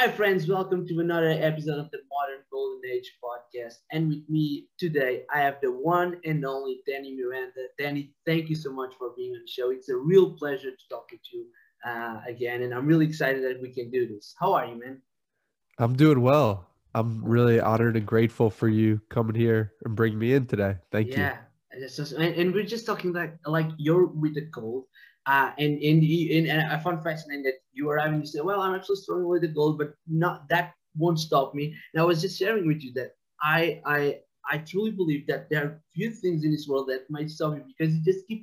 Hi, friends. Welcome to another episode of the Modern Golden Age podcast. And with me today, I have the one and only Danny Miranda. Danny, thank you so much for being on the show. It's a real pleasure to talk to you uh, again. And I'm really excited that we can do this. How are you, man? I'm doing well. I'm really honored and grateful for you coming here and bringing me in today. Thank yeah. you. Yeah. And, and we're just talking like like you're with the gold. Uh, and in in I found fascinating that you arrive and you say, "Well, I'm actually struggling with the gold, but not that won't stop me." And I was just sharing with you that I I I truly believe that there are few things in this world that might stop you because you just keep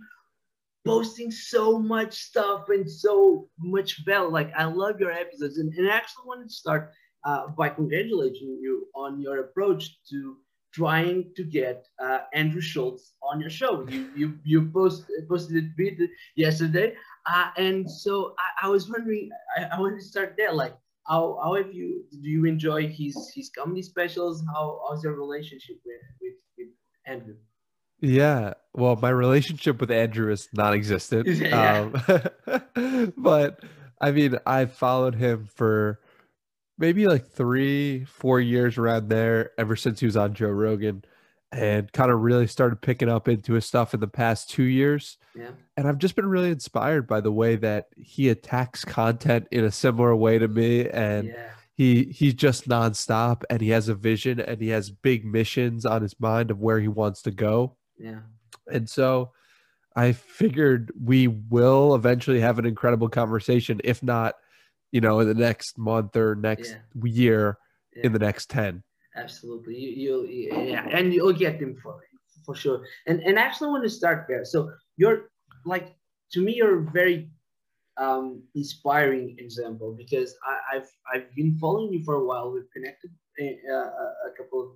posting so much stuff and so much value. Like I love your episodes, and, and I actually wanted to start uh, by congratulating you on your approach to trying to get uh, Andrew Schulz on your show. You you you post, posted a tweet yesterday, uh, and so I, I was wondering. I, I wanted to start there. Like, how how have you? Do you enjoy his his comedy specials? How how's your relationship with with, with Andrew? Yeah, well, my relationship with Andrew is non-existent. yeah. um, but I mean, I followed him for maybe like three, four years around there, ever since he was on Joe Rogan, mm-hmm. and kind of really started picking up into his stuff in the past two years. Yeah. And I've just been really inspired by the way that he attacks content in a similar way to me. And yeah. he he's just nonstop and he has a vision and he has big missions on his mind of where he wants to go. Yeah. And so I figured we will eventually have an incredible conversation, if not you know, in the next month or next yeah. year, yeah. in the next 10. Absolutely. You, you, yeah, and you'll get them for, for sure. And, and actually, I want to start there. So, you're like, to me, you're a very um, inspiring example because I, have I've been following you for a while. We've connected uh, a couple of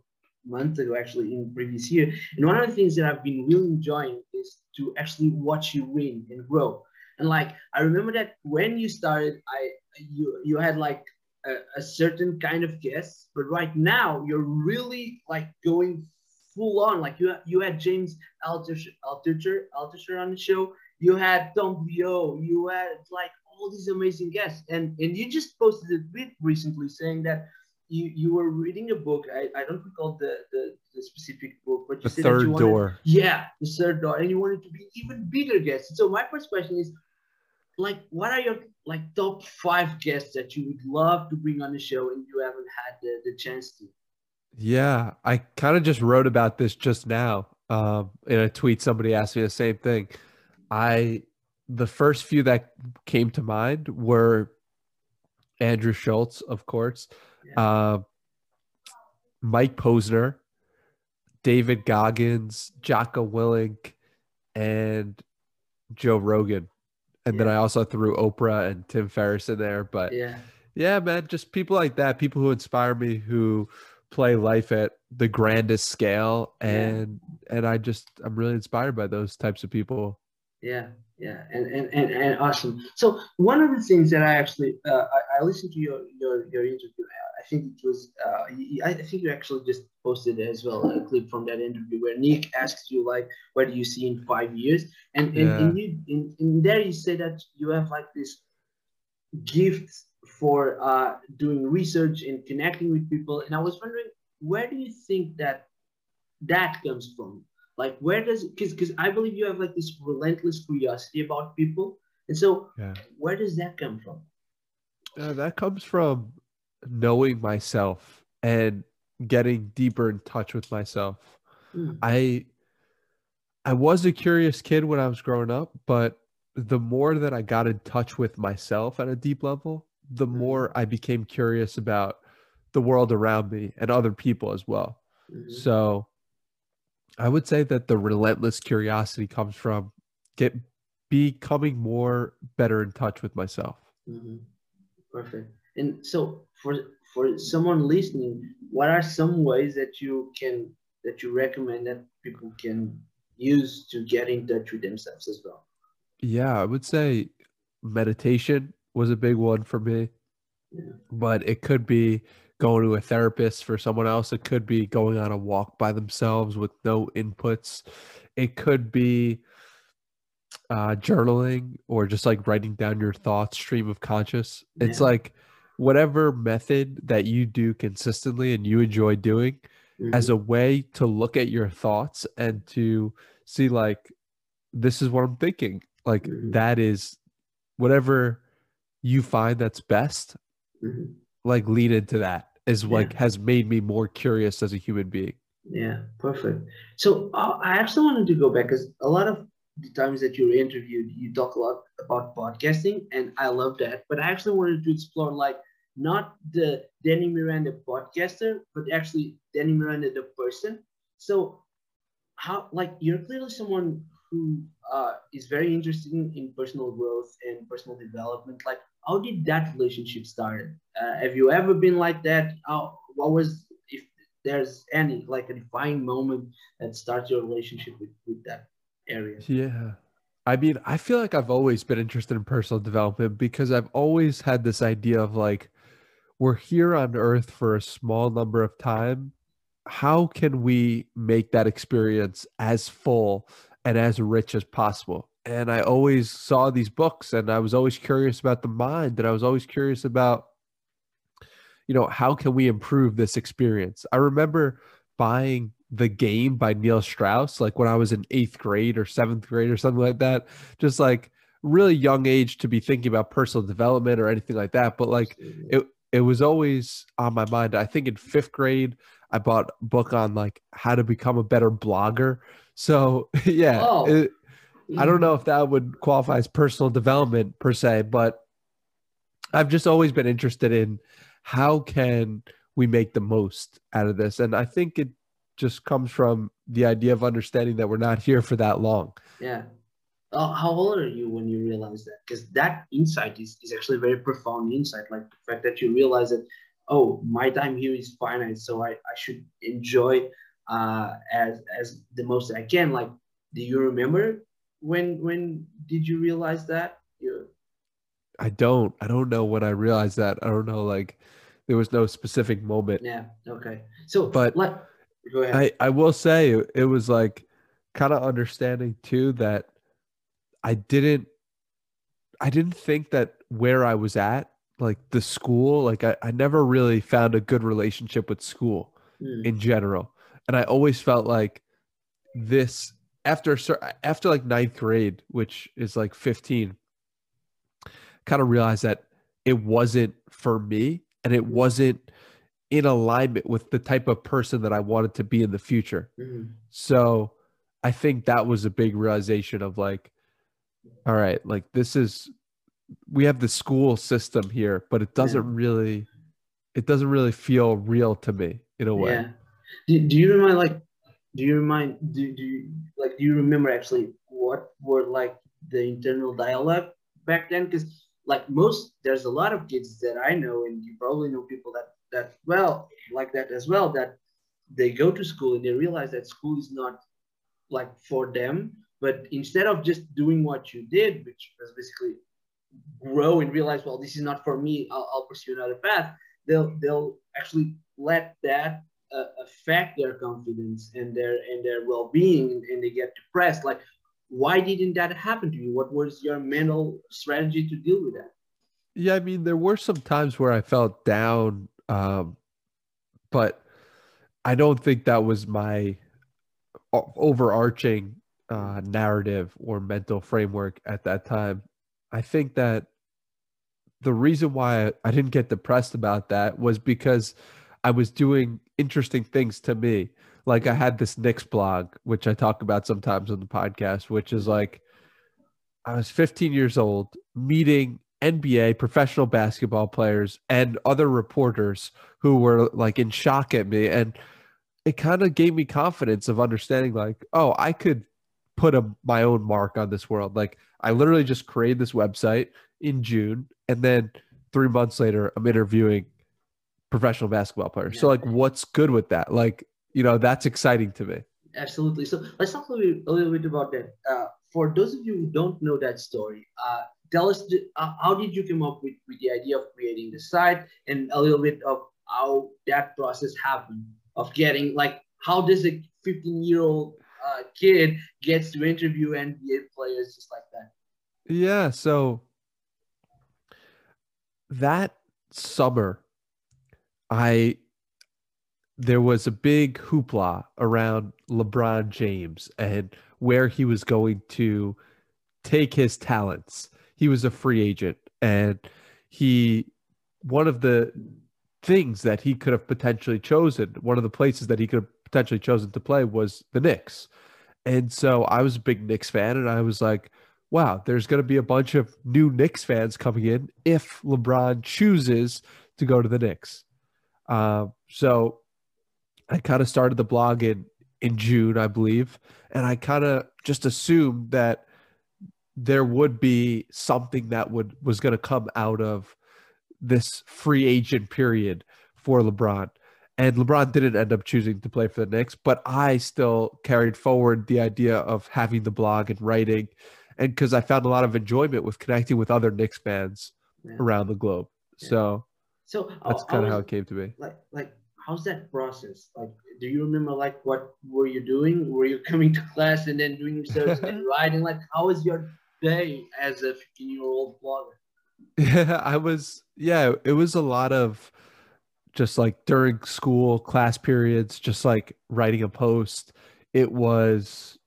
months ago, actually, in previous year. And one of the things that I've been really enjoying is to actually watch you win and grow. And like I remember that when you started, I you you had like a, a certain kind of guests, but right now you're really like going full on. Like you you had James Altucher Altucher Altucher on the show. You had Tom Bilyeu. You had like all these amazing guests, and and you just posted a tweet recently saying that you you were reading a book. I, I don't recall the, the, the specific book, but you the said third that you wanted, door. Yeah, the third door, and you wanted to be even bigger guests. So my first question is, like, what are your like top five guests that you would love to bring on the show and you haven't had the, the chance to? Yeah, I kind of just wrote about this just now. Um, in a tweet, somebody asked me the same thing. I the first few that came to mind were Andrew Schulz, of course, yeah. uh, Mike Posner, David Goggins, Jocko Willink, and Joe Rogan and yeah. then I also threw Oprah and Tim Ferriss in there. But yeah, yeah, man, just people like that, people who inspire me, who play life at the grandest scale, and yeah. and I just I'm really inspired by those types of people. Yeah, yeah, and and and, and awesome. So one of the things that I actually uh, I, I listened to your your your interview. I think it was uh, I think you actually just posted as well a clip from that interview where Nick asks you like, "Where do you see in five years?" And and, yeah. and you in, in there you say that you have like this gift for uh, doing research and connecting with people. And I was wondering, where do you think that that comes from? Like, where does because because I believe you have like this relentless curiosity about people, and so yeah. where does that come from? Uh, that comes from knowing myself and getting deeper in touch with myself. Mm. I I was a curious kid when I was growing up, but the more that I got in touch with myself at a deep level, the mm. more I became curious about the world around me and other people as well. Mm-hmm. So I would say that the relentless curiosity comes from get becoming more better in touch with myself. Mm-hmm. Perfect. And so for for someone listening, what are some ways that you can that you recommend that people can use to get in touch with themselves as well? Yeah, I would say meditation was a big one for me. Yeah. But it could be going to a therapist for someone else. It could be going on a walk by themselves with no inputs. It could be uh, journaling or just like writing down your thoughts, stream of conscious. Yeah. It's like whatever method that you do consistently and you enjoy doing mm-hmm. as a way to look at your thoughts and to see like this is what I'm thinking. Like mm-hmm. that is whatever you find that's best. Mm-hmm. Like lean into that is like has made me more curious as a human being. Yeah, perfect. So uh, I actually wanted to go back because a lot of the times that you're interviewed, you talk a lot about podcasting, and I love that. But I actually wanted to explore like not the Danny Miranda podcaster, but actually Danny Miranda the person. So how like you're clearly someone who uh, is very interested in, personal growth and personal development. Like how did that relationship start? Uh, have you ever been like that? How, what was if there's any like a defining moment that starts your relationship with, with that area? Yeah. I mean, I feel like I've always been interested in personal development because I've always had this idea of like we're here on earth for a small number of time how can we make that experience as full and as rich as possible? And i always saw these books and i was always curious about the mind and i was always curious about you know how can we improve this experience? I remember buying the game by neil strauss like when i was in eighth grade or seventh grade or something like that just like really young age to be thinking about personal development or anything like that but like it it was always on my mind. I think in fifth grade, I bought a book on like how to become a better blogger. So yeah, oh. it, I don't mm-hmm. know if that would qualify as personal development per se, but I've just always been interested in how can we make the most out of this, and I think it just comes from the idea of understanding that we're not here for that long. Yeah, uh, how old are you when you realize that? Because that insight is, is actually a very profound insight. Like the fact that you realize that, oh, my time here is finite, so I, I should enjoy uh, as as the most I can. Like, do you remember when when did you realize that? You... I don't. I don't know when I realized that. I don't know. Like, there was no specific moment. Yeah. Okay. So, but like, go ahead. I I will say it was like kind of understanding too that I didn't I didn't think that where I was at, like the school, like I, I never really found a good relationship with school mm. in general. And I always felt like this after after like ninth grade, which is like 15, kind of realized that it wasn't for me and it wasn't in alignment with the type of person that I wanted to be in the future. Mm-hmm. So I think that was a big realization of like, all right, like this is we have the school system here, but it doesn't yeah. really it doesn't really feel real to me in a way. Yeah. Do, do you remind like do you remind do, do you like do you remember actually what were like the internal dialogue back then? Because like most there's a lot of kids that I know and you probably know people that that well like that as well that they go to school and they realize that school is not like for them but instead of just doing what you did, which was basically grow and realize, well, this is not for me, I'll, I'll pursue another path, they'll they'll actually let that uh, affect their confidence and their and their well-being, and they get depressed. Like, why didn't that happen to you? What was your mental strategy to deal with that? Yeah, I mean, there were some times where I felt down, um, but I don't think that was my overarching uh, narrative or mental framework at that time. I think that the reason why I didn't get depressed about that was because I was doing interesting things to me. Like I had this Knicks blog, which I talk about sometimes on the podcast, which is like I was 15 years old, meeting NBA professional basketball players and other reporters who were like in shock at me. And it kind of gave me confidence of understanding, like, oh, I could put a, my own mark on this world. Like I literally just created this website in June, and then three months later, I'm interviewing professional basketball players. Yeah. So like, what's good with that? Like, you know, that's exciting to me. Absolutely. So let's talk a little bit, a little bit about that. Uh, for those of you who don't know that story, uh, tell us uh, how did you come up with, with the idea of creating the site and a little bit of how that process happened of getting like how does a 15 year old uh, kid gets to interview NBA players just like that. Yeah. So that summer, I there was a big hoopla around LeBron James and where he was going to take his talents. He was a free agent and he one of the things that he could have potentially chosen, one of the places that he could have potentially chosen to play was the Knicks. And so I was a big Knicks fan and I was like, wow, there's going to be a bunch of new Knicks fans coming in if LeBron chooses to go to the Knicks. Uh, so I kind of started the blog in in June, I believe, and I kind of just assumed that there would be something that would was going to come out of this free agent period for LeBron. And LeBron didn't end up choosing to play for the Knicks, but I still carried forward the idea of having the blog and writing and because I found a lot of enjoyment with connecting with other Knicks fans yeah. around the globe. Yeah. So, so that's kind of how it came to be. Like, like, how's that process? Like, do you remember like what were you doing? Were you coming to class and then doing research and writing? Like, how was your day as a 15 year old blogger? Yeah, I was. Yeah, it was a lot of just like during school class periods, just like writing a post. It was,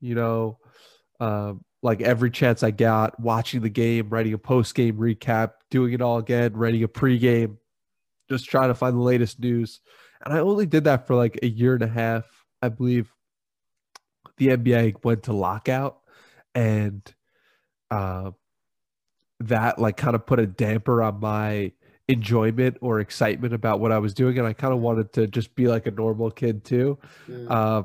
you know, um, like every chance I got, watching the game, writing a post game recap, doing it all again, writing a pregame, just trying to find the latest news. And I only did that for like a year and a half. I believe the NBA went to lockout and uh, that like kind of put a damper on my enjoyment or excitement about what I was doing. And I kind of wanted to just be like a normal kid too. Uh,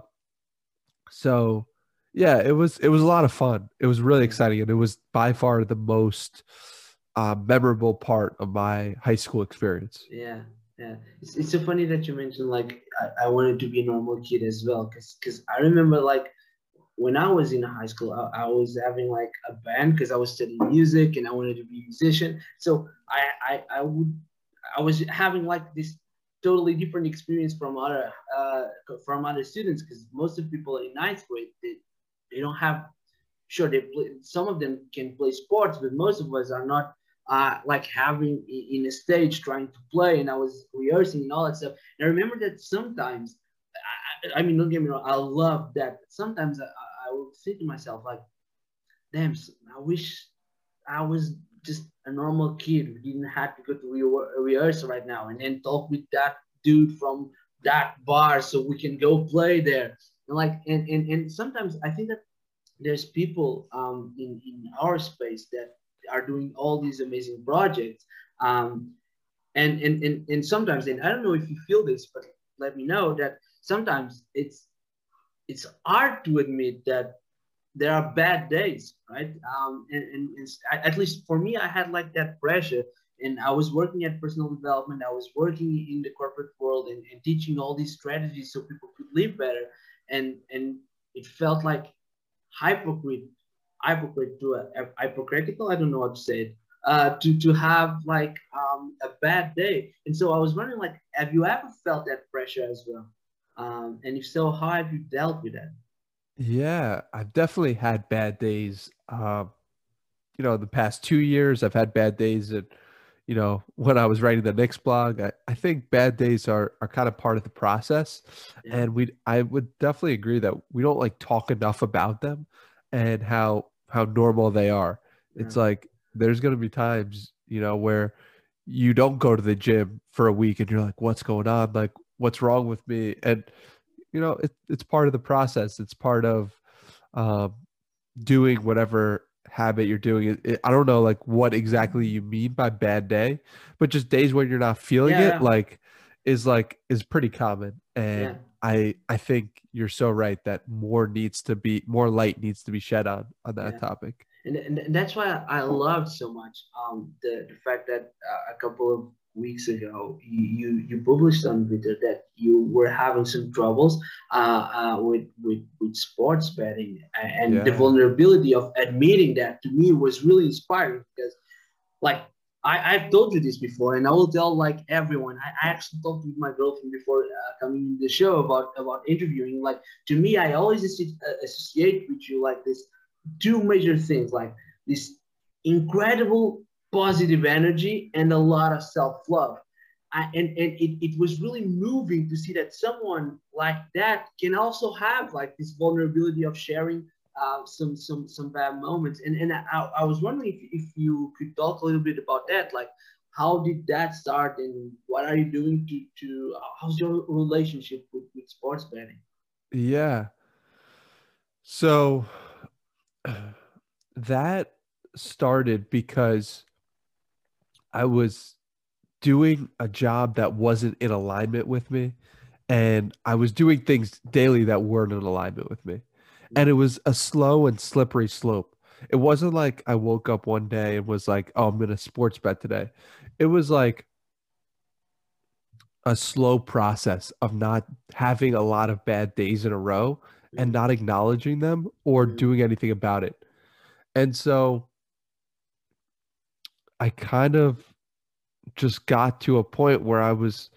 so yeah, it was it was a lot of fun. It was really exciting, and it was by far the most uh, memorable part of my high school experience. Yeah, yeah. It's, it's so funny that you mentioned like I, I wanted to be a normal kid as well, because because I remember like when I was in high school, I, I was having like a band because I was studying music and I wanted to be a musician. So I I, I would I was having like this totally different experience from other uh, from other students because most of people in ninth grade they, they don't have sure they play some of them can play sports but most of us are not uh, like having in a stage trying to play and i was rehearsing and all that stuff and i remember that sometimes i, I mean don't get me wrong i love that sometimes I would say to myself like damn i wish i was just a normal kid who didn't have to go to re- rehearse right now and then talk with that dude from that bar so we can go play there. And like and, and and sometimes i think that there's people um, in in our space that are doing all these amazing projects um, and, and and and sometimes and i don't know if you feel this but let me know that sometimes it's it's hard to admit that there are bad days right? Um, and, and, and at least for me i had like that pressure. And i was working at personal development. I was working in the corporate world and, and teaching all these strategies so people could live better. And and it felt like hypocrite hypocrite to a, a hypocritical i don't know what to say it, uh, to to have like um, a bad day. And so i was wondering like have you ever felt that pressure as well um, and if so how have you dealt with that yeah i've definitely had bad days uh, you know the past two years i've had bad days and you know, when I was writing the Knicks blog, I, I think bad days are are kind of part of the process. Yeah. And we I would definitely agree that we don't like talk enough about them and how how normal they are. Yeah. It's like there's gonna be times, you know, where you don't go to the gym for a week and you're like, what's going on? Like, what's wrong with me? And you know, it, it's part of the process. It's part of um, doing whatever habit you're doing it, it, i don't know like what exactly you mean by bad day but just days when you're not feeling yeah. it like is like is pretty common and yeah. i i think you're so right that more needs to be more light needs to be shed on on that yeah. topic and, and that's why i loved so much um the, the fact that uh, a couple of weeks ago, you, you published on Twitter that you were having some troubles uh, uh, with, with, with sports betting and yeah. the vulnerability of admitting that to me was really inspiring because like I, I've told you this before and I will tell like everyone I, I actually talked with my girlfriend before uh, coming in the show about about interviewing like to me I always uh, associate with you like this two major things like this incredible positive energy and a lot of self-love. And, and it, it was really moving to see that someone like that can also have like this vulnerability of sharing uh, some some some bad moments. And and I, I was wondering if, if you could talk a little bit about that. Like how did that start and what are you doing to to uh, how's your relationship with, with sports betting? Yeah. So that started because i was doing a job that wasn't in alignment with me and I was doing things daily that weren't in alignment with me. And it was a slow and slippery slope. It wasn't like I woke up one day and was like, "Oh, I'm going to sports bet today." It was like a slow process of not having a lot of bad days in a row and not acknowledging them or mm-hmm. doing anything about it. And so I kind of just got to a point where I was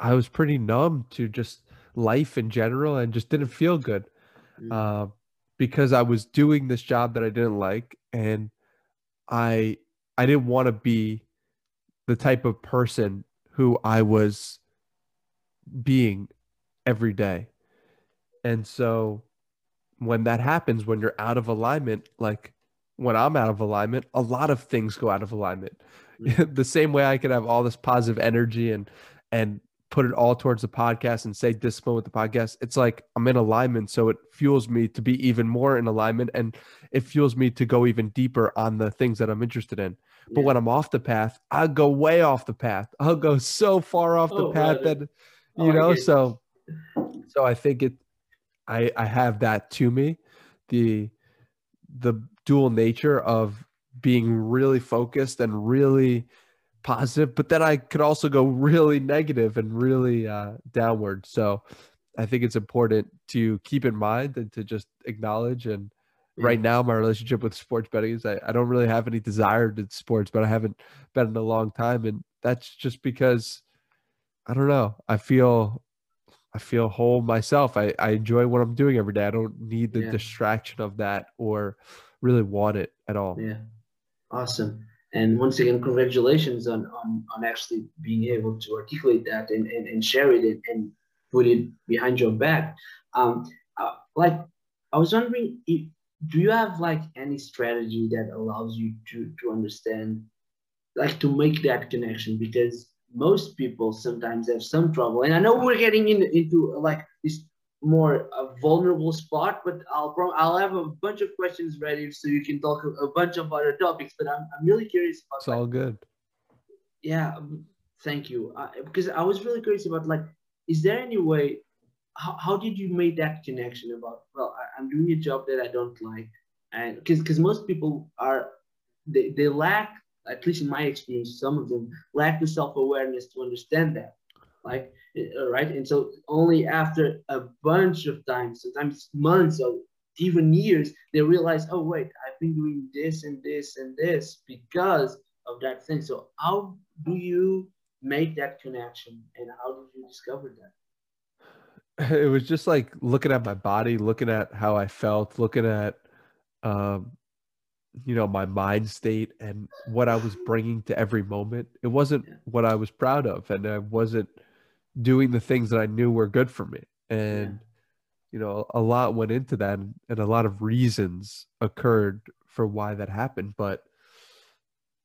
I was pretty numb to just life in general and just didn't feel good uh, because I was doing this job that I didn't like and I I didn't want to be the type of person who I was being every day. And so when that happens when you're out of alignment like when I'm out of alignment a lot of things go out of alignment mm. the same way I could have all this positive energy and and put it all towards the podcast and say discipline with the podcast. It's like I'm in alignment, so it fuels me to be even more in alignment, and it fuels me to go even deeper on the things that I'm interested in. Yeah. But when I'm off the path, I'll go way off the path. I'll go so far off the oh, path that you oh, know. So, so I think it. I I have that to me, the the dual nature of being really focused and really positive, but then I could also go really negative and really uh, downward. So I think it's important to keep in mind and to just acknowledge. And right now, my relationship with sports betting is I, I don't really have any desire to sports, but I haven't bet in a long time. And that's just because I don't know. I feel I feel whole myself. I, I enjoy what I'm doing every day. I don't need the yeah. distraction of that or really want it at all. Yeah. Awesome. And once again, congratulations on, on, on actually being able to articulate that and, and, and share it and, and put it behind your back. Um, uh, like, I was wondering, if, do you have like any strategy that allows you to, to understand, like to make that connection? Because most people sometimes have some trouble. And I know we're getting in, into like this more a vulnerable spot, but I'll I'll have a bunch of questions ready so you can talk a, a bunch of other topics. But I'm, I'm really curious about. It's like, all good. Yeah, um, thank you. Uh, because I was really curious about like, is there any way? How, how did you make that connection about? Well, I, I'm doing a job that I don't like, and because because most people are, they they lack at least in my experience, some of them lack the self awareness to understand that. Like uh, right? And so only after a bunch of times, sometimes months or even years, they realize, oh wait, I've been doing this and this and this because of that thing. So how do you make that connection, and how did you discover that? It was just like looking at my body, looking at how I felt, looking at, um, you know, my mind state and what I was bringing to every moment. It wasn't yeah. what I was proud of, and I wasn't doing the things that I knew were good for me. And, yeah. you know, a lot went into that and, and a lot of reasons occurred for why that happened. But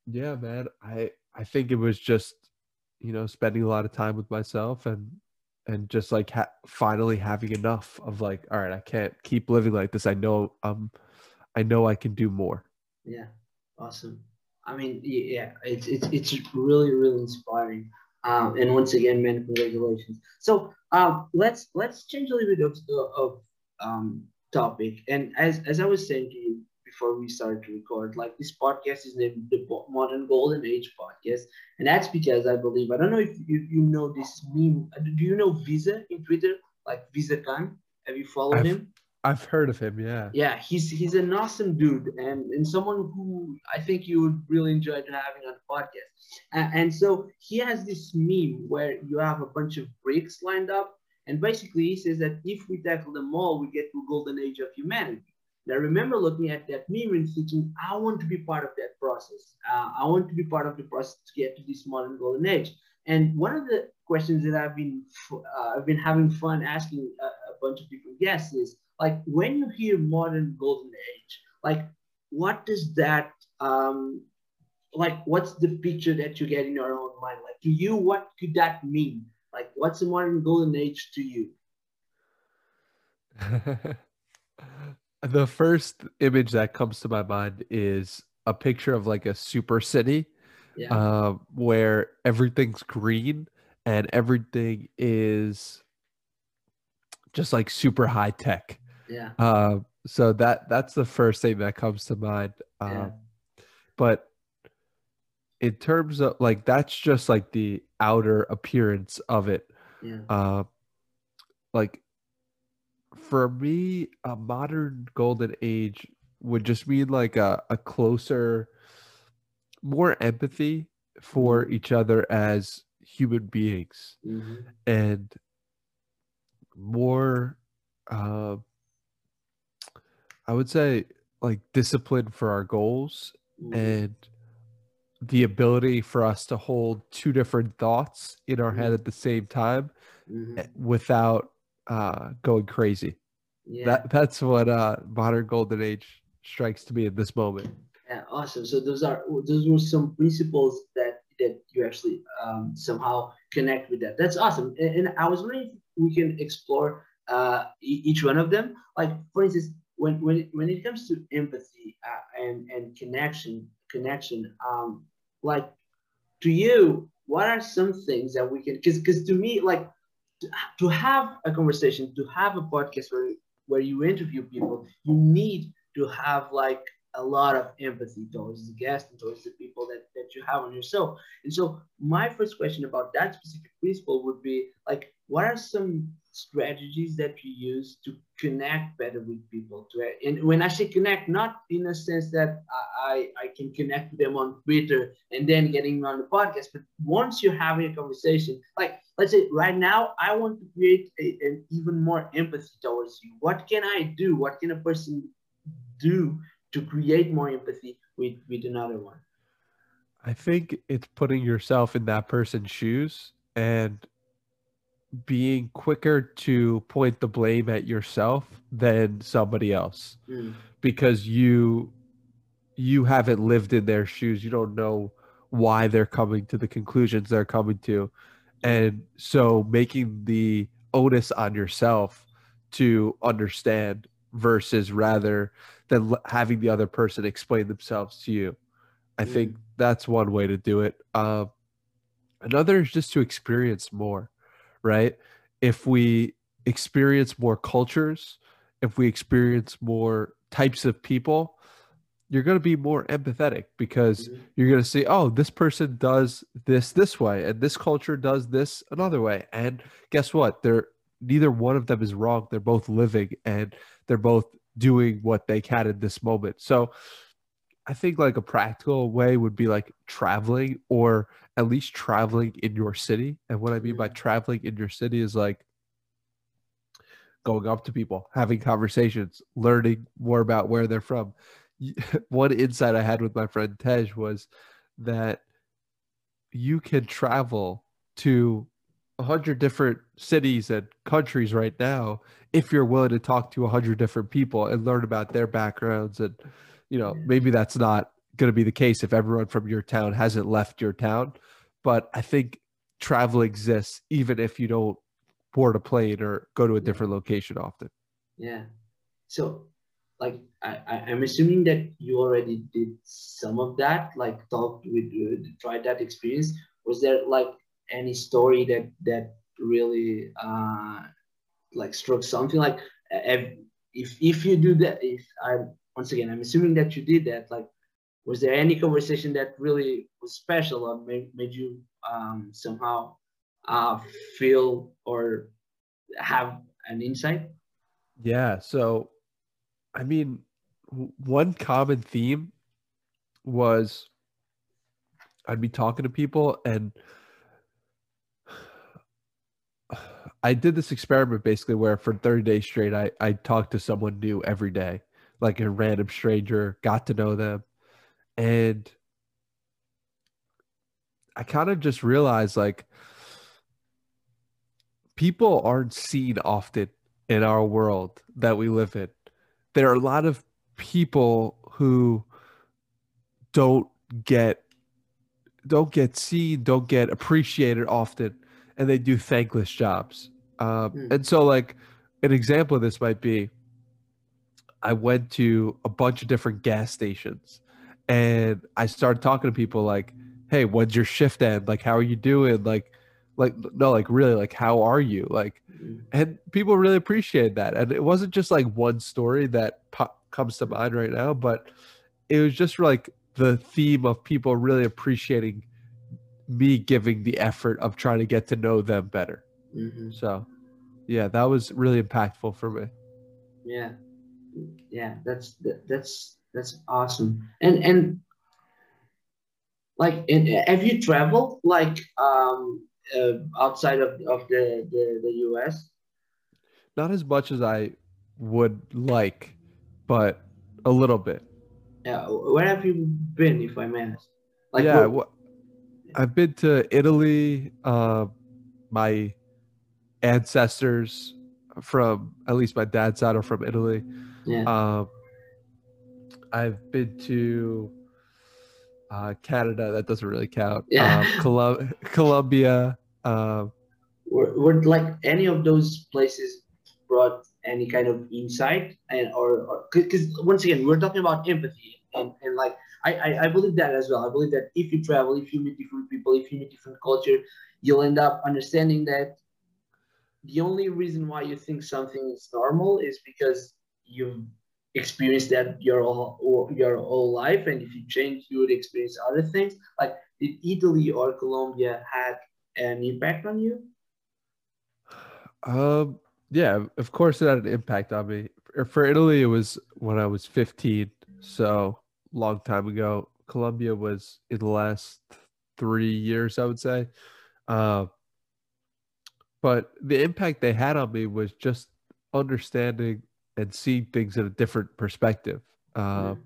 yeah, man, I, I think it was just, you know, spending a lot of time with myself and, and just like ha- finally having enough of like, all right, I can't keep living like this. I know, um, I know I can do more. Yeah. Awesome. I mean, yeah, it's, it's, it's really, really inspiring. Um, and once again, many congratulations. So um, let's let's change a little bit of, of um, topic. And as, as I was saying to you before we started to record, like this podcast is named the Modern Golden Age Podcast, and that's because I believe I don't know if you, you know this meme. Do you know Visa in Twitter, like Visakan? Have you followed I've, him? I've heard of him, yeah. Yeah, he's he's an awesome dude and, and someone who I think you would really enjoy having on the podcast. And, and so he has this meme where you have a bunch of bricks lined up, and basically he says that if we tackle them all, we get to golden age of humanity. And I remember looking at that meme and thinking, I want to be part of that process. Uh, I want to be part of the process to get to this modern golden age. And one of the questions that I've been uh, I've been having fun asking a, a bunch of different guests is like when you hear modern golden age, like what does that um, like what's the picture that you get in your own mind? Like to you, what could that mean? Like what's a modern golden age to you? the first image that comes to my mind is a picture of like a super city yeah. uh, where everything's green and everything is just like super high tech. Yeah. Uh, so that that's the first thing that comes to mind. Um, yeah. But in terms of like that's just like the outer appearance of it. Yeah. Uh, like for me, a modern golden age would just mean like a, a closer, more empathy for mm-hmm. each other as human beings mm-hmm. and more uh, I would say like discipline for our goals mm-hmm. and the ability for us to hold two different thoughts in our head mm-hmm. at the same time mm-hmm. without uh, going crazy. Yeah. That that's what uh, modern golden age strikes to me at this moment. Yeah, awesome. So those are those were some principles that that you actually um, somehow connect with that. That's awesome. And, and I was wondering if we can explore uh, each one of them. Like for instance, when when when it comes to empathy uh, and and connection connection, um, like to you, what are some things that we can? Because because to me, like to, to have a conversation, to have a podcast where where you interview people, you need to have like a lot of empathy towards the guest and towards the people that, that you have on your show. And so my first question about that specific principle would be like, what are some strategies that you use to connect better with people? To and when I say connect, not in a sense that I, I can connect with them on Twitter and then getting on the podcast, but once you're having a conversation, like let's say right now, I want to create a, an even more empathy towards you. What can I do? What can a person do to create more empathy with with another one i think it's putting yourself in that person's shoes and being quicker to point the blame at yourself than somebody else mm. because you you haven't lived in their shoes you don't know why they're coming to the conclusions they're coming to and so making the onus on yourself to understand versus rather than having the other person explain themselves to you. I mm. think that's one way to do it. Uh, another is just to experience more, right? If we experience more cultures, if we experience more types of people, you're going to be more empathetic because mm-hmm. you're going to see, oh, this person does this this way, and this culture does this another way. And guess what? They're neither one of them is wrong. They're both living and they're both doing what they can in this moment. So I think like a practical way would be like traveling or at least traveling in your city. And what I mean by mm-hmm. traveling in your city is like going up to people, having conversations, learning more about where they're from. One insight I had with my friend Tej was that you can travel to a hundred different cities and countries right now if you're willing to talk to a hundred different people and learn about their backgrounds and you know maybe that's not going to be the case if everyone from your town hasn't left your town. But i think travel exists even if you don't board a plane or go to a different location often. Yeah. So like I, i'm assuming that you already did some of that like talked with uh, tried that experience. Was there like any story that that really uh, like struck something? Like if if you do that if i once again i'm assuming that you did that like was there any conversation that really was special or made, made you um, somehow uh, feel or have an insight yeah so i mean one common theme was i'd be talking to people and I did this experiment basically where for 30 days straight, I, I talked to someone new every day. like a random stranger, got to know them. And I kind of just realized like people aren't seen often in our world that we live in. There are a lot of people who don't get don't get seen, don't get appreciated often, and they do thankless jobs. Um, mm. And so, like an example of this might be, I went to a bunch of different gas stations, and I started talking to people like, "Hey, when's your shift end? Like, how are you doing? Like, like no, like really, like how are you? Like." Mm. And people really appreciated that. And it wasn't just like one story that po- comes to mind right now, but it was just like the theme of people really appreciating me giving the effort of trying to get to know them better. Mm-hmm. So, yeah, that was really impactful for me. Yeah, yeah, that's that's that's awesome. And and like, and have you traveled like um uh, outside of of the the the U.S.? Not as much as I would like, but a little bit. Yeah, where have you been, if I may ask? Like, yeah, what, I've been to Italy. Uh, my ancestors from at least my dad's side are from Italy. Yeah. Um, I've been to uh, Canada. That doesn't really count. Yeah. Um, Colum- Colombia. Um, were, were like any of those places brought any kind of insight and or because once again we're talking about empathy and, and like I, I, I believe that as well i believe that if you travel if you meet different people if you meet different culture you'll end up understanding that the only reason why you think something is normal is because you've experienced that your whole your whole life and if you change you would experience other things like did italy or colombia had an impact on you um yeah, of course it had an impact on me. For Italy, it was when I was 15, so long time ago. Colombia was in the last three years, I would say. Uh, but the impact they had on me was just understanding and seeing things in a different perspective. Uh, mm.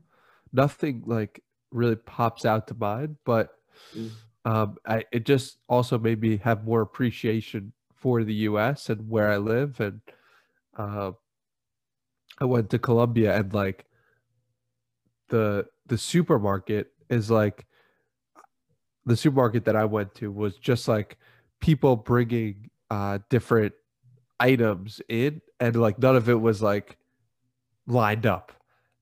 Nothing like really pops out to mind, but mm. um, I, it just also made me have more appreciation for the U.S. and where I live, and uh, I went to Colombia, and like the the supermarket is like the supermarket that I went to was just like people bringing uh, different items in, and like none of it was like lined up,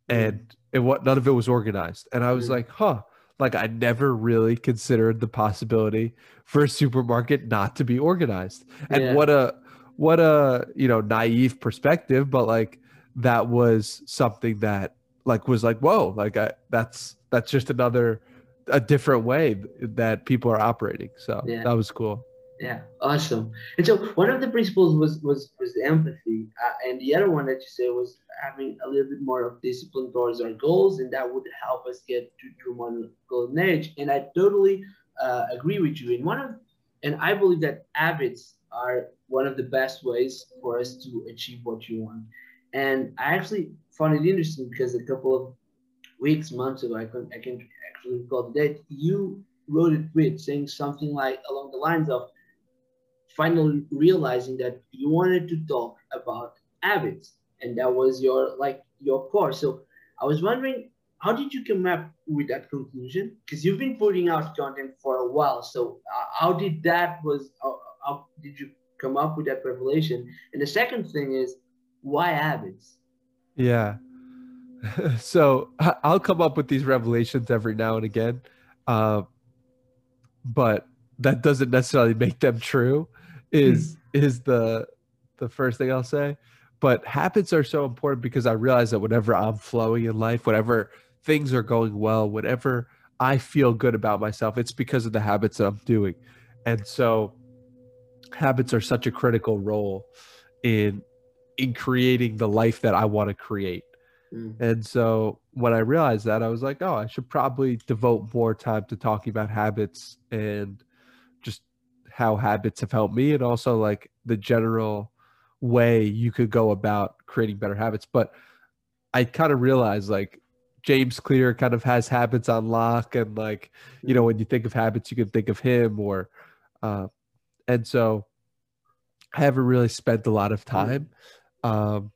and mm. it what none of it was organized, and I was mm. like, huh like I never really considered the possibility for a supermarket not to be organized. And yeah. what a what a, you know, naive perspective, but like that was something that like was like, whoa, like I, that's that's just another a different way that people are operating. So yeah. that was cool. Yeah, awesome. And so one of the principles was was was the empathy, uh, and the other one that you said was having a little bit more of discipline towards our goals, and that would help us get to to one golden age. And I totally uh, agree with you. And one of, and I believe that habits are one of the best ways for us to achieve what you want. And I actually found it interesting because a couple of weeks, months ago, I can I can actually recall the date. You wrote a tweet saying something like along the lines of finally realizing that you wanted to talk about habits and that was your like your core. So i was wondering how did you come up with that conclusion? Because you've been putting out content for a while so uh, how did that was how, how did you come up with that revelation? And the second thing is why habits? Yeah. So i'll come up with these revelations every now and again uh, but that doesn't necessarily make them true is mm. is the the first thing I'll say. But habits are so important because I realize that whenever I'm flowing in life, whatever things are going well, whatever I feel good about myself, it's because of the habits that I'm doing. And so habits are such a critical role in in creating the life that I want to create. Mm. And so when I realized that, I was like, oh, I should probably devote more time to talking about habits and how habits have helped me and also like the general way you could go about creating better habits but I kind of realized like James Clear kind of has habits on lock, and like you know when you think of habits, you can think of him or, uh, and so I haven't really spent a lot of time, um,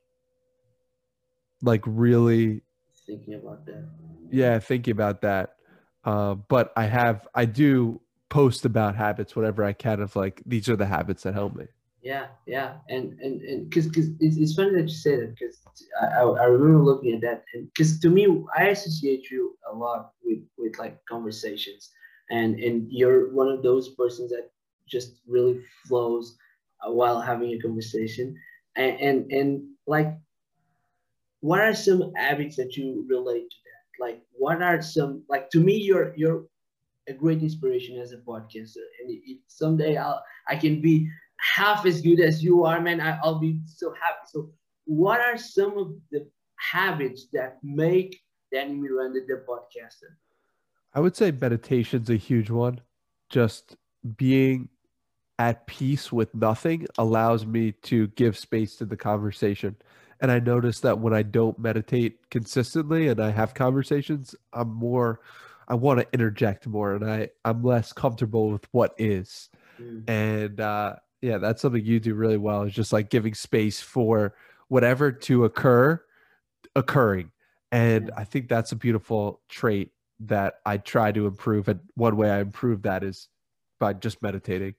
like really thinking about that. Yeah, thinking about that. Uh, but I have I do post about habits whatever I can of like these are the habits that help me. Yeah, yeah, and and and because because it's, it's funny that you say that because I, I remember looking at that and because to me I associate you a lot with with like conversations and and you're one of those persons that just really flows uh, while having a conversation and and and like what are some habits that you relate to that like what are some like to me you're you're a great inspiration as a podcaster and if someday i'll i can be half as good as you are, man, I, will be so happy. So, what are some of the habits that make Danny Miranda the podcaster? I would say meditation's a huge one. Just being at peace with nothing allows me to give space to the conversation. And I notice that when I don't meditate consistently and I have conversations, I'm more, I want to interject more and I, I'm less comfortable with what is. Mm. And uh, yeah, that's something you do really well. Is just like giving space for whatever to occur, occurring, and I think that's a beautiful trait that I try to improve. And one way I improve that is by just meditating.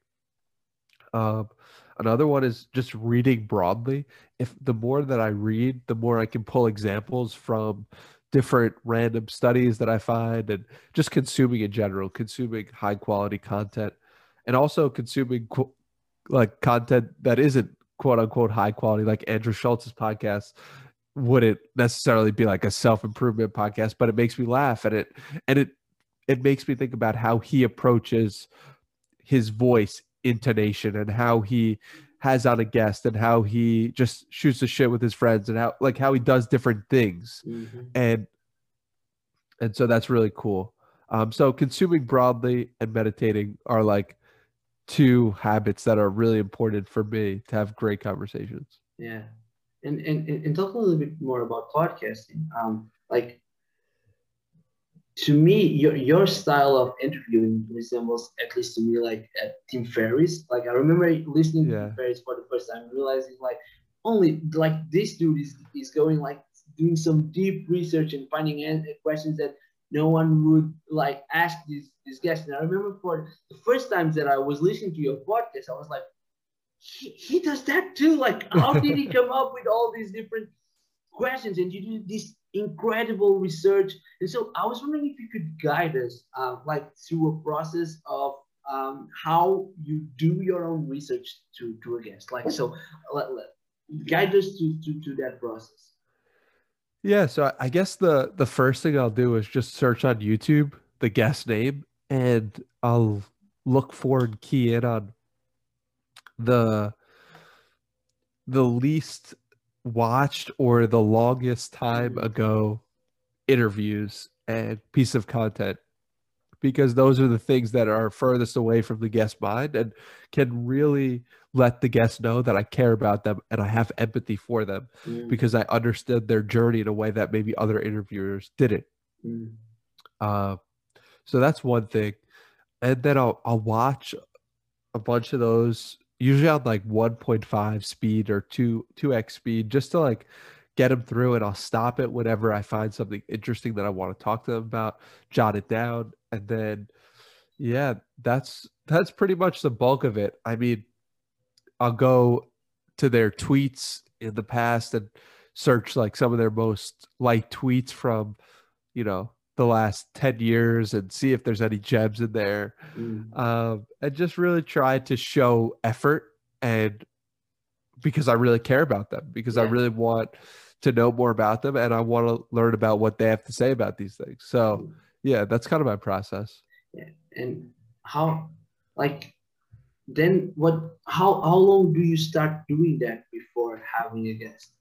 Um, another one is just reading broadly. If the more that I read, the more I can pull examples from different random studies that I find and just consuming in general, consuming high quality content and also consuming like content that isn't quote unquote high quality, like Andrew Schulz's podcast wouldn't necessarily be like a self improvement podcast, but it makes me laugh and it and it it makes me think about how he approaches his voice intonation and how he has on a guest and how he just shoots the shit with his friends and how like how he does different things mm-hmm. and and so that's really cool um so consuming broadly and meditating are like two habits that are really important for me to have great conversations. Yeah. And and, and talk a little bit more about podcasting. Um, like to me, your your style of interviewing resembles, at least to me, like at Tim Ferriss. Like I remember listening yeah. to Tim Ferriss for the first time, realizing like only like this dude is is going like doing some deep research and finding uh, questions that no one would like ask these these guests. And I remember for the first times that I was listening to your podcast, I was like, he, he does that too. Like, how did he come up with all these different questions? And you do this incredible research. And so I was wondering if you could guide us, uh, like through a process of um, how you do your own research to to a guest. Like, so let, let, guide us to, to to that process. Yeah, so I guess the the first thing I'll do is just search on YouTube the guest name and I'll look for and key in on the the least watched or the longest time ago interviews and piece of content because those are the things that are furthest away from the guest mind and can really let the guest know that I care about them and I have empathy for them mm. because I understood their journey in a way that maybe other interviewers didn't. Mm. Uh, so that's one thing. And then I'll I'll watch a bunch of those usually on like 1.5 speed or 2 2x speed just to like get them through and I'll stop it whenever I find something interesting that I want to talk to them about, jot it down and then yeah, that's that's pretty much the bulk of it. I mean, I'll go to their tweets in the past and search like some of their most liked tweets from, you know, the last 10 years and see if there's any gems in there. Mm. Um, and just really try to show effort and because I really care about them, because yeah. I really want to know more about them and I want to learn about what they have to say about these things. So, mm. yeah, that's kind of my process. Yeah. And how, like, then what how how long do you start doing that before having a guest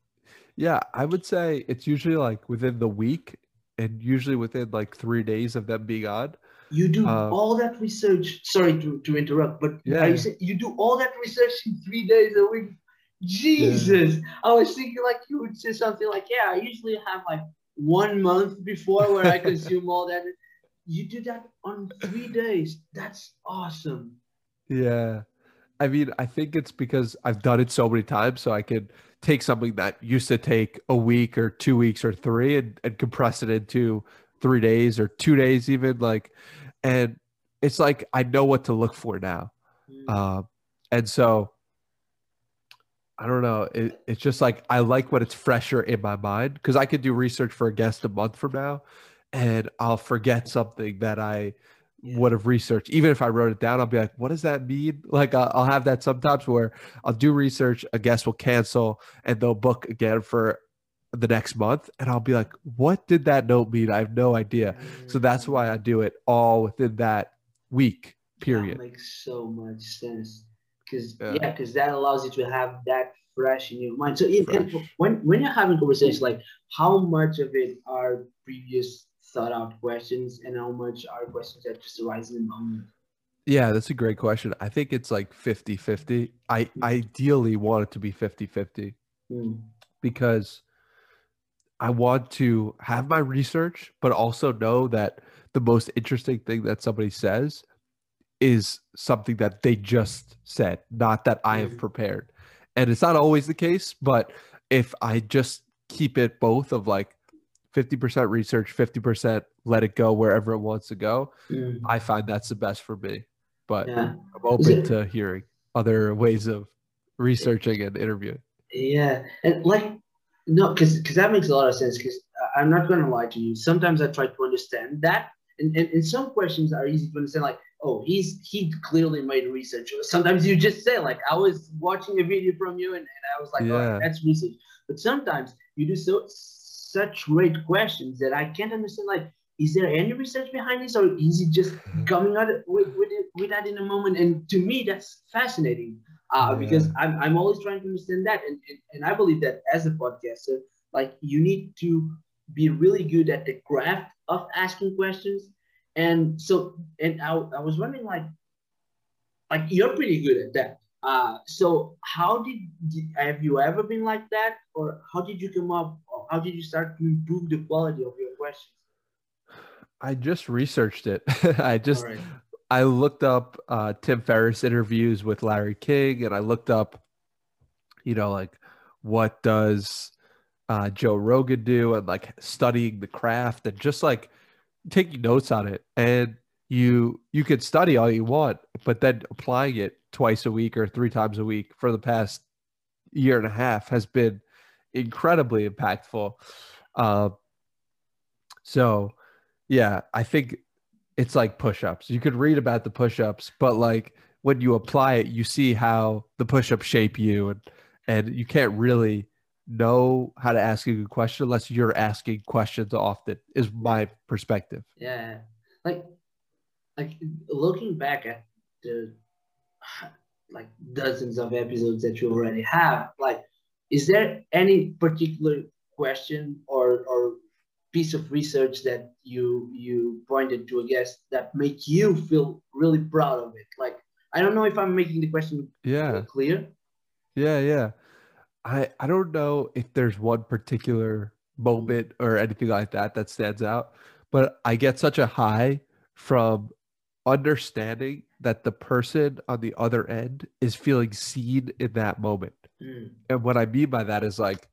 yeah i would say it's usually like within the week and usually within like three days of them being on you do um, all that research sorry to, to interrupt but yeah you, say, you do all that research in three days a week Jesus. Yeah. I was thinking like you would say something like, yeah, I usually have like one month before where I consume all that. You do that on three days. That's awesome. Yeah. I mean, I think it's because I've done it so many times, so I can take something that used to take a week or two weeks or three and, and compress it into three days or two days, even like, and it's like I know what to look for now. Mm. Uh, and so I don't know. It, it's just like I like when it's fresher in my mind because I could do research for a guest a month from now and I'll forget something that I yeah. would have researched. Even if I wrote it down, I'll be like, what does that mean? Like, I'll, I'll have that sometimes where I'll do research, a guest will cancel, and they'll book again for the next month. And I'll be like, what did that note mean? I have no idea. Mm-hmm. So that's why I do it all within that week period. That makes so much sense. Because, yeah, because yeah, that allows you to have that fresh in your mind. So, in, when, when you're having conversations, like, how much of it are previous thought out questions and how much are questions that just arise in the moment? Yeah, that's a great question. I think it's like 50 50. I mm-hmm. ideally want it to be 50 50 mm. because I want to have my research, but also know that the most interesting thing that somebody says is something that they just said, not that I have mm. prepared. And it's not always the case, but if I just keep it both of like 50% research, 50% let it go wherever it wants to go. Mm. I find that's the best for me. But yeah. I'm open to hearing other ways of researching and interviewing. Yeah. And like, no, because because that makes a lot of sense. Because I'm not going to lie to you. Sometimes I try to understand that. And, and, and some questions are easy to understand, like, oh, he's he clearly made research. Sometimes you just say, like, I was watching a video from you and, and I was like, oh, yeah. oh, that's research. But sometimes you do so such great questions that I can't understand. Like, is there any research behind this, or is it just mm-hmm. coming out with with, it, with that in a moment? And to me, that's fascinating uh, yeah. because I'm I'm always trying to understand that, and, and and I believe that as a podcaster, like you need to be really good at the craft of asking questions. And so, and I, I was wondering, like, like you're pretty good at that. Uh, so how did, did, have you ever been like that, or how did you come up? how did you start to improve the quality of your questions? I just researched it. I just right. I looked up uh, Tim Ferriss interviews with Larry King, and I looked up, you know, like what does uh, Joe Rogan do, and like studying the craft, and just like taking notes on it. And you you could study all you want, but then applying it twice a week or three times a week for the past year and a half has been incredibly impactful. Uh, so, yeah, I think it's like push-ups. You could read about the push-ups, but like when you apply it, you see how the push-ups shape you, and and you can't really know how to ask a good question unless you're asking questions often. Is my perspective. Yeah, like like looking back at the like dozens of episodes that you already have, like is there any particular question or, or piece of research that you you pointed to a guest that make you feel really proud of it? Like I don't know if I'm making the question yeah clear. Yeah, yeah. I I don't know if there's one particular moment or anything like that that stands out, but I get such a high from understanding that the person on the other end is feeling seen in that moment. Mm. And what I mean by that is like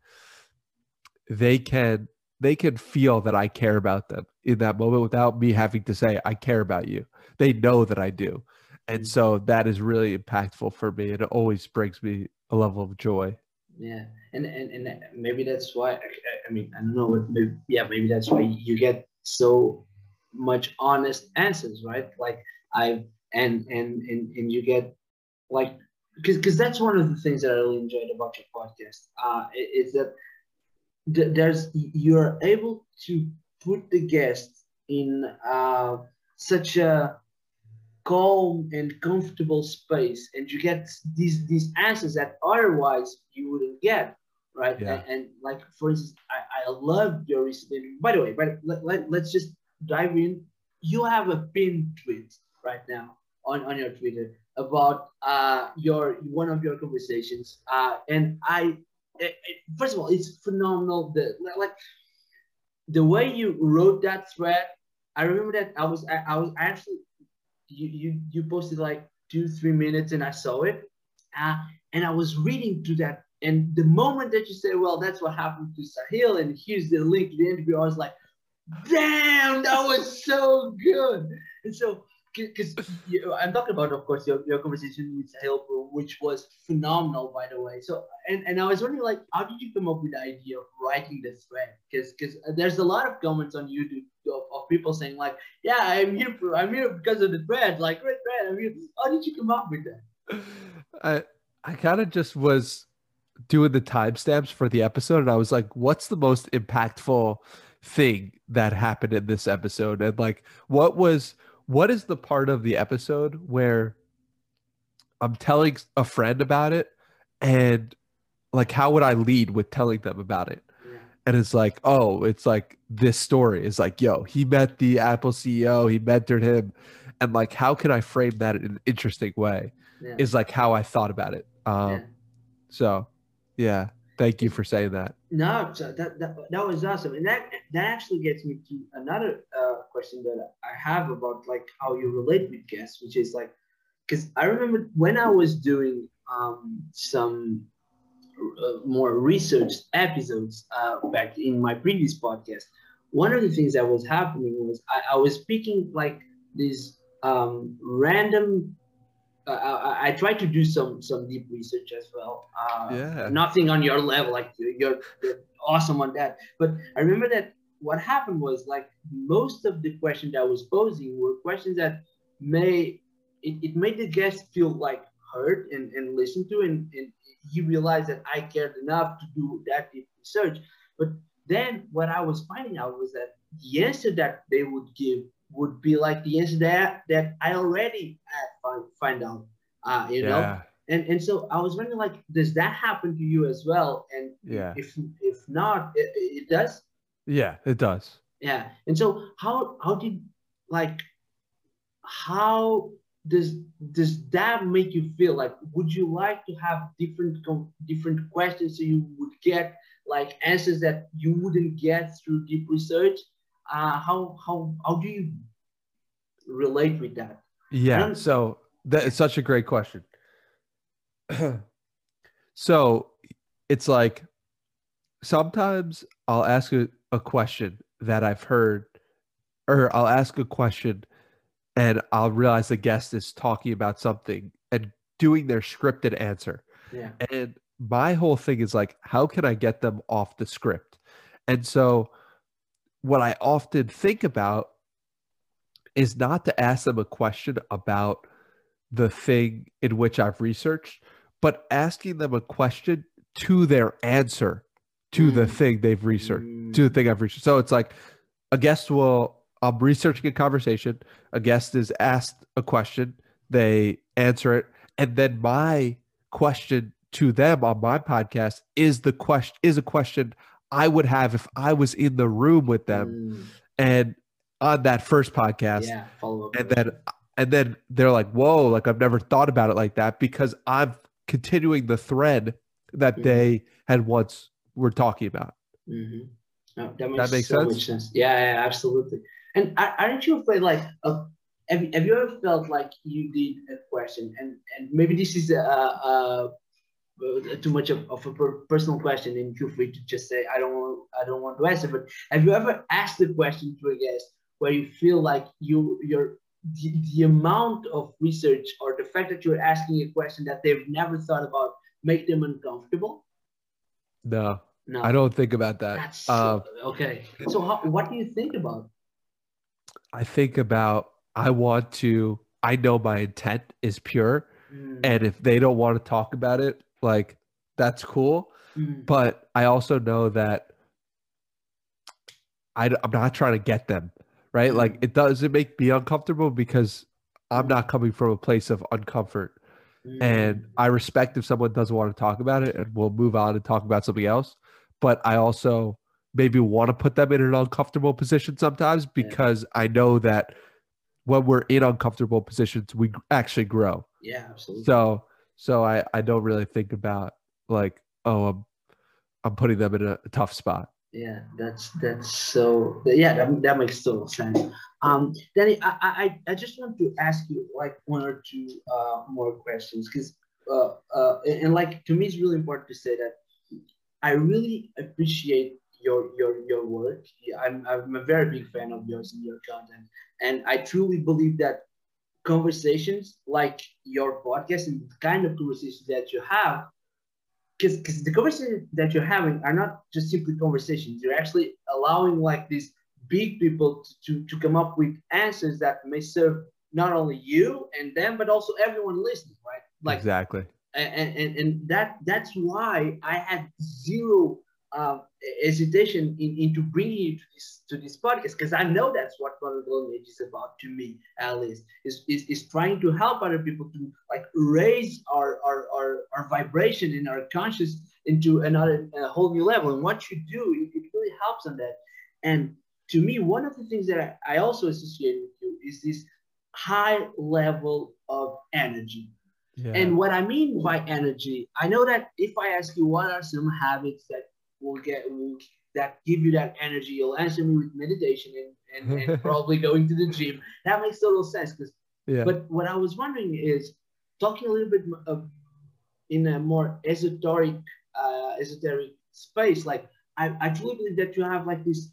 they can they can feel that I care about them in that moment without me having to say I care about you. They know that I do. And mm. so that is really impactful for me. And it always brings me a level of joy. Yeah. And and, and maybe that's why I, I mean I don't know what maybe, yeah, maybe that's why you get so much honest answers, right? Like I and and and and you get like because because that's one of the things that I really enjoyed about your podcast. Uh, is that there's you're able to put the guest in uh, such a calm and comfortable space, and you get these these answers that otherwise you wouldn't get, right? Yeah. And, and like for instance, I, I love your recent interview. By the way, but let, let, let's just dive in. You have a pinned tweet right now on, on your Twitter about uh, your one of your conversations, uh, and I it, it, first of all, it's phenomenal. The like the way you wrote that thread. I remember that I was I, I was actually you you you posted like two three minutes and I saw it, uh, and I was reading to that. And the moment that you say, "Well, that's what happened to Sahil," and here's the link to the interview, I was like, "Damn, that was so good!" And so because I'm talking about, of course, your, your conversation with Sahil, which was phenomenal, by the way. So, and, and I was wondering, like, how did you come up with the idea of writing this thread? Because because there's a lot of comments on YouTube of, of, people saying, like, yeah, I'm here for, I'm here because of the thread, like, great thread. I'm here. How did you come up with that? I I kind of just was doing the timestamps for the episode, and I was like, what's the most impactful thing that happened in this episode, and like, what was what is the part of the episode where I'm telling a friend about it and like how would I lead with telling them about it? Yeah. And it's like, oh, it's like this story is like, yo, he met the Apple CEO, he mentored him. And like, how can I frame that in an interesting way? Yeah. Is like how I thought about it. Um, yeah. So, yeah, thank you for saying that. No, that, that, that was awesome. And that, that actually gets me to another uh, question that I have about like how you relate with guests, which is like, because I remember when I was doing um, some uh, more researched episodes uh, back in my previous podcast, one of the things that was happening was I, I was picking like these um, random. I, I tried to do some some deep research as well. Uh, yeah. Nothing on your level, like you're, you're awesome on that. But I remember that what happened was like most of the questions that I was posing were questions that may it, it made the guest feel like heard and, and listened to and, and he realized that I cared enough to do that deep research. But then what I was finding out was that the answer that they would give would be like the answer that that I already find, find out. Uh, you yeah. know? And and so I was wondering like, does that happen to you as well? And yeah, if if not, it, it does. Yeah, it does. Yeah. And so how how did like how does does that make you feel like would you like to have different different questions so you would get like answers that you wouldn't get through deep research uh how how how do you relate with that yeah so that is such a great question so it's like sometimes i'll ask a, a question that I've heard, or I'll ask a question and I'll realize the guest is talking about something and doing their scripted answer. Yeah. And my whole thing is like, how can I get them off the script? And so, what I often think about is not to ask them a question about the thing in which I've researched, but asking them a question to their answer to mm. the thing they've researched, mm. to the thing I've researched. So it's like a guest will, I'm researching a conversation, a guest is asked a question, they answer it, and then my question to them on my podcast is the question is a question I would have if I was in the room with them mm. and on that first podcast. Yeah, and then and then they're like, whoa, like I've never thought about it like that because I'm continuing the thread that mm. they had once we're talking about. Mm-hmm. No, that makes, that makes so sense? much sense. Yeah, yeah, absolutely. And aren't you afraid, like, uh, have, have you ever felt like you did a question, and and maybe this is a, a too much of, of a per- personal question, and feel free to just say I don't want I don't want to answer. But have you ever asked a question to a guest where you feel like you you're the, the amount of research or the fact that you're asking a question that they've never thought about make them uncomfortable? No, no, I don't think about that. That's uh, okay. So, how, what do you think about? I think about I want to. I know my intent is pure, mm. and if they don't want to talk about it, like that's cool. Mm. But I also know that I, I'm not trying to get them right. Mm. Like it doesn't make me uncomfortable because I'm not coming from a place of uncomfort. And mm. I respect if someone doesn't want to talk about it and we'll move on and talk about something else. But I also maybe want to put them in an uncomfortable position sometimes because yeah. I know that when we're in uncomfortable positions, we actually grow. Yeah, absolutely. So so I I don't really think about like oh I'm I'm putting them in a tough spot. Yeah, that's that's so yeah that, that makes total sense. Um, Danny, I, I I just want to ask you like one or two uh, more questions because uh, uh, and, and like to me it's really important to say that I really appreciate your your your work. I'm I'm a very big fan of yours and your content, and I truly believe that conversations like your podcast and the kind of conversations that you have because because the conversations that you're having are not just simply conversations. You're actually allowing like these big people to, to, to come up with answers that may serve not only you and them but also everyone listening right? Like exactly. and and, and that that's why i had zero uh, hesitation in, into bringing you to this to this podcast because I know that's what vulnerable image is about to me at least is, is, is trying to help other people to like raise our our, our, our vibration in our conscious into another a whole new level. And what you do it, it really helps on that. And to me one of the things that I, I also associate with you is this high level of energy. Yeah. And what I mean by energy, I know that if I ask you what are some habits that will get will, that give you that energy. You'll answer me with meditation and, and, and probably going to the gym. That makes total sense. Because, yeah. but what I was wondering is talking a little bit of in a more esoteric, uh, esoteric space. Like I, I truly believe that you have like this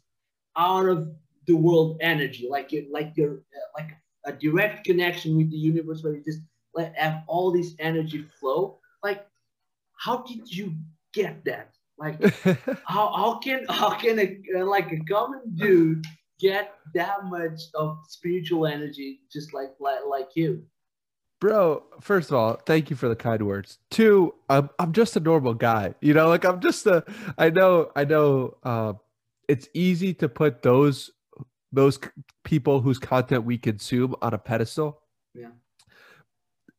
out of the world energy, like you like you're uh, like a direct connection with the universe where you just let have all this energy flow. Like, how did you get that? Like, how, how can how can a like a common dude get that much of spiritual energy just like like, like you? Bro, first of all, thank you for the kind words. Two, I'm I'm just a normal guy. You know, like I'm just a I know I know uh, it's easy to put those those people whose content we consume on a pedestal. Yeah.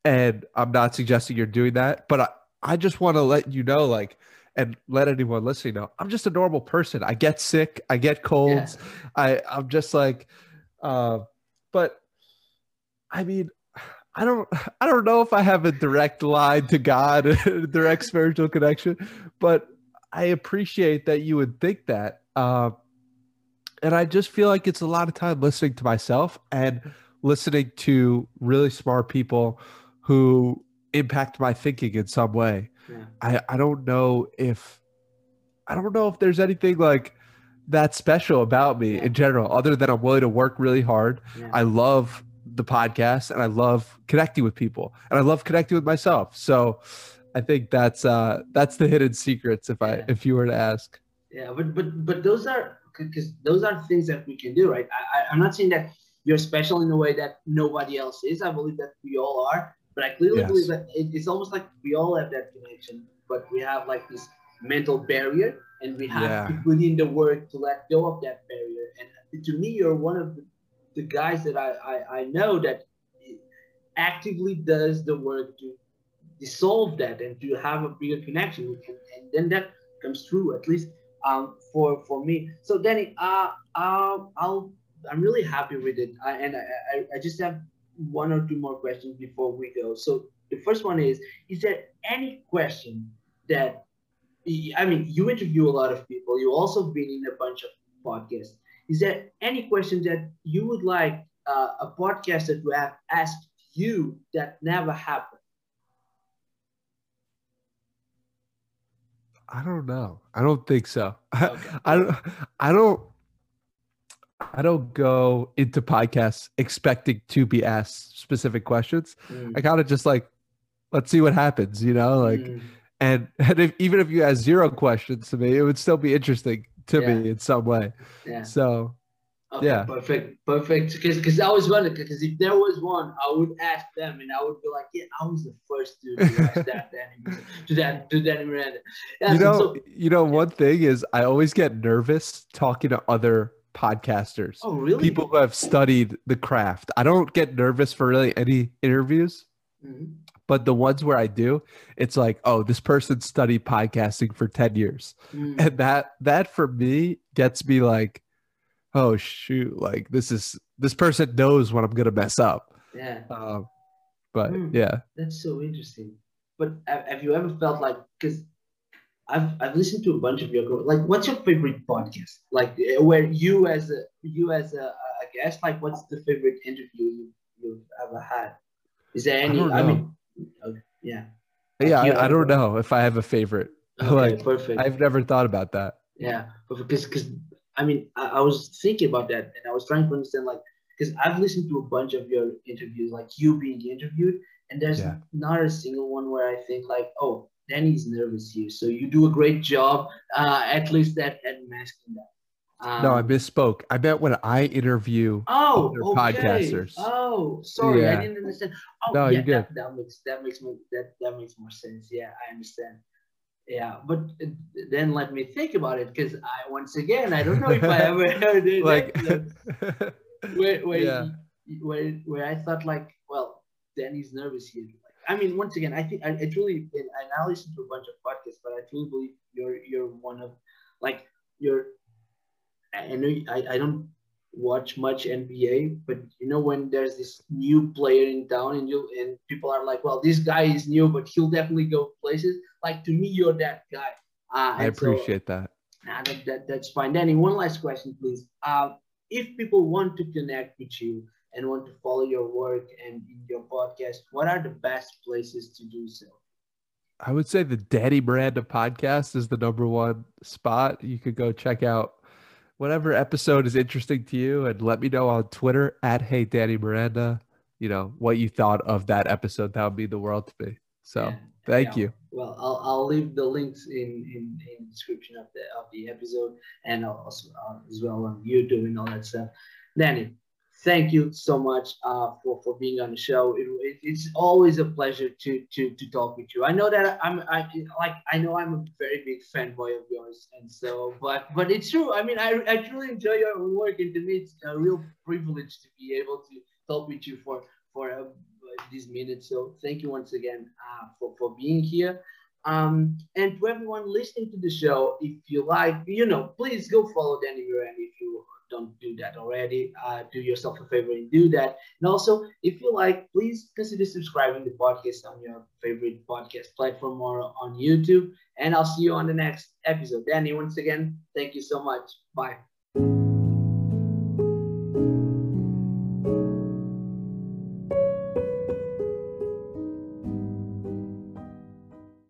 And I'm not suggesting you're doing that, but I, I just want to let you know like and let anyone listening know I'm just a normal person. I get sick, I get colds. Yeah. I I'm just like uh but I mean I don't I don't know if I have a direct line to God, a direct spiritual connection, but I appreciate that you would think that. Uh, and I just feel like it's a lot of time listening to myself and listening to really smart people who impact my thinking in some way. Yeah. I I don't know if I don't know if there's anything like that special about me yeah. in general, other than I'm willing to work really hard. Yeah. I love the podcast and I love connecting with people and I love connecting with myself. So I think that's uh that's the hidden secrets if I if you were to ask. Yeah, but but but those are because those are things that we can do, right? I, I I'm not saying that you're special in a way that nobody else is. I believe that we all are. But I clearly yes. believe that it, it's almost like we all have that connection, but we have like this mental barrier, and we have yeah. to put in the work to let go of that barrier. And to me, you're one of the, the guys that I, I, I know that actively does the work to dissolve that and to have a bigger connection with him. And then that comes true, at least um, for for me. So Danny, uh, uh, I'll I'm really happy with it, I, and I, I, I just have one or two more questions before we go. So the first one is: Is there any question that I mean, you interview a lot of people. You also been in a bunch of podcasts. Is there any question that you would like uh, a podcaster to have asked you that never happened? I don't know. I don't think so. Okay. I, I don't. I don't. I don't go into podcasts expecting to be asked specific questions. Mm. I kind of just like, let's see what happens, you know, like, mm. and and if, even if you ask zero questions to me, it would still be interesting to yeah. me in some way. Yeah. So, okay, yeah, perfect, perfect. Because because I was wondering because if there was one, I would ask them, and I would be like, yeah, I was the first dude to ask that to that to Danny Miranda. Yeah, you know, so, you know, one thing is I always get nervous talking to other podcasters. Oh, really? People who have studied the craft. I don't get nervous for really any interviews, mm-hmm. but the ones where I do, it's like, oh, this person studied podcasting for 10 years. Mm-hmm. And that that for me gets me like, oh shoot, like this is this person knows what I'm gonna mess up. Yeah. Um, But mm, yeah, that's so interesting. But have you ever felt like because I've I've listened to a bunch of your like what's your favorite podcast like uh, where you as a you as a, a guest like what's the favorite interview you, you've ever had? Is there any? I, I mean, okay, yeah. Yeah, I, I, don't know if I have a favorite. Okay, like, perfect. I've never thought about that. Yeah, because because I mean, I, I, was thinking about that, and I was trying to understand like because I've listened to a bunch of your interviews, like you being interviewed, and there's yeah. not a single one where I think like, oh, Danny's nervous here, so you do a great job, uh, at least at at masking that. Um, no, I misspoke. I bet when I interview oh, okay. podcasters. Oh, sorry, yeah. I didn't understand. Oh, no, yeah, you did. That, that, makes that makes more that that makes more sense. Yeah, I understand. Yeah, but then let me think about it because I once again I don't know if I ever heard it. like where where, yeah. where where I thought like, well, Danny's nervous here. I mean, once again, I think I, I truly and I listen to a bunch of podcasts, but I truly believe you're you're one of like you're I know I, I don't watch much NBA, but you know when there's this new player in town and you and people are like, well, this guy is new, but he'll definitely go places. Like to me, you're that guy. Uh, I appreciate so, that. Nah, that, that. That's fine. Danny, one last question, please. Uh, if people want to connect with you and want to follow your work and your podcast, what are the best places to do so? I would say the Danny Miranda podcast is the number one spot. You could go check out whatever episode is interesting to you and let me know on Twitter at Hey Danny Miranda, you know, what you thought of that episode. That would be the world to me. So yeah, thank yeah. you. Well, I'll, I'll leave the links in, in, in the description of the of the episode and also uh, as well on YouTube and all that stuff. Danny, thank you so much uh, for for being on the show. It, it, it's always a pleasure to to to talk with you. I know that I'm I like I know I'm a very big fanboy of yours, and so but but it's true. I mean, I I truly enjoy your work, and to me, it's a real privilege to be able to talk with you for for uh, these minutes. So thank you once again uh, for for being here. Um, and to everyone listening to the show, if you like, you know, please go follow Danny Miranda if you don't do that already, uh, do yourself a favor and do that. And also, if you like, please consider subscribing the podcast on your favorite podcast platform or on YouTube. And I'll see you on the next episode. Danny, once again, thank you so much. Bye.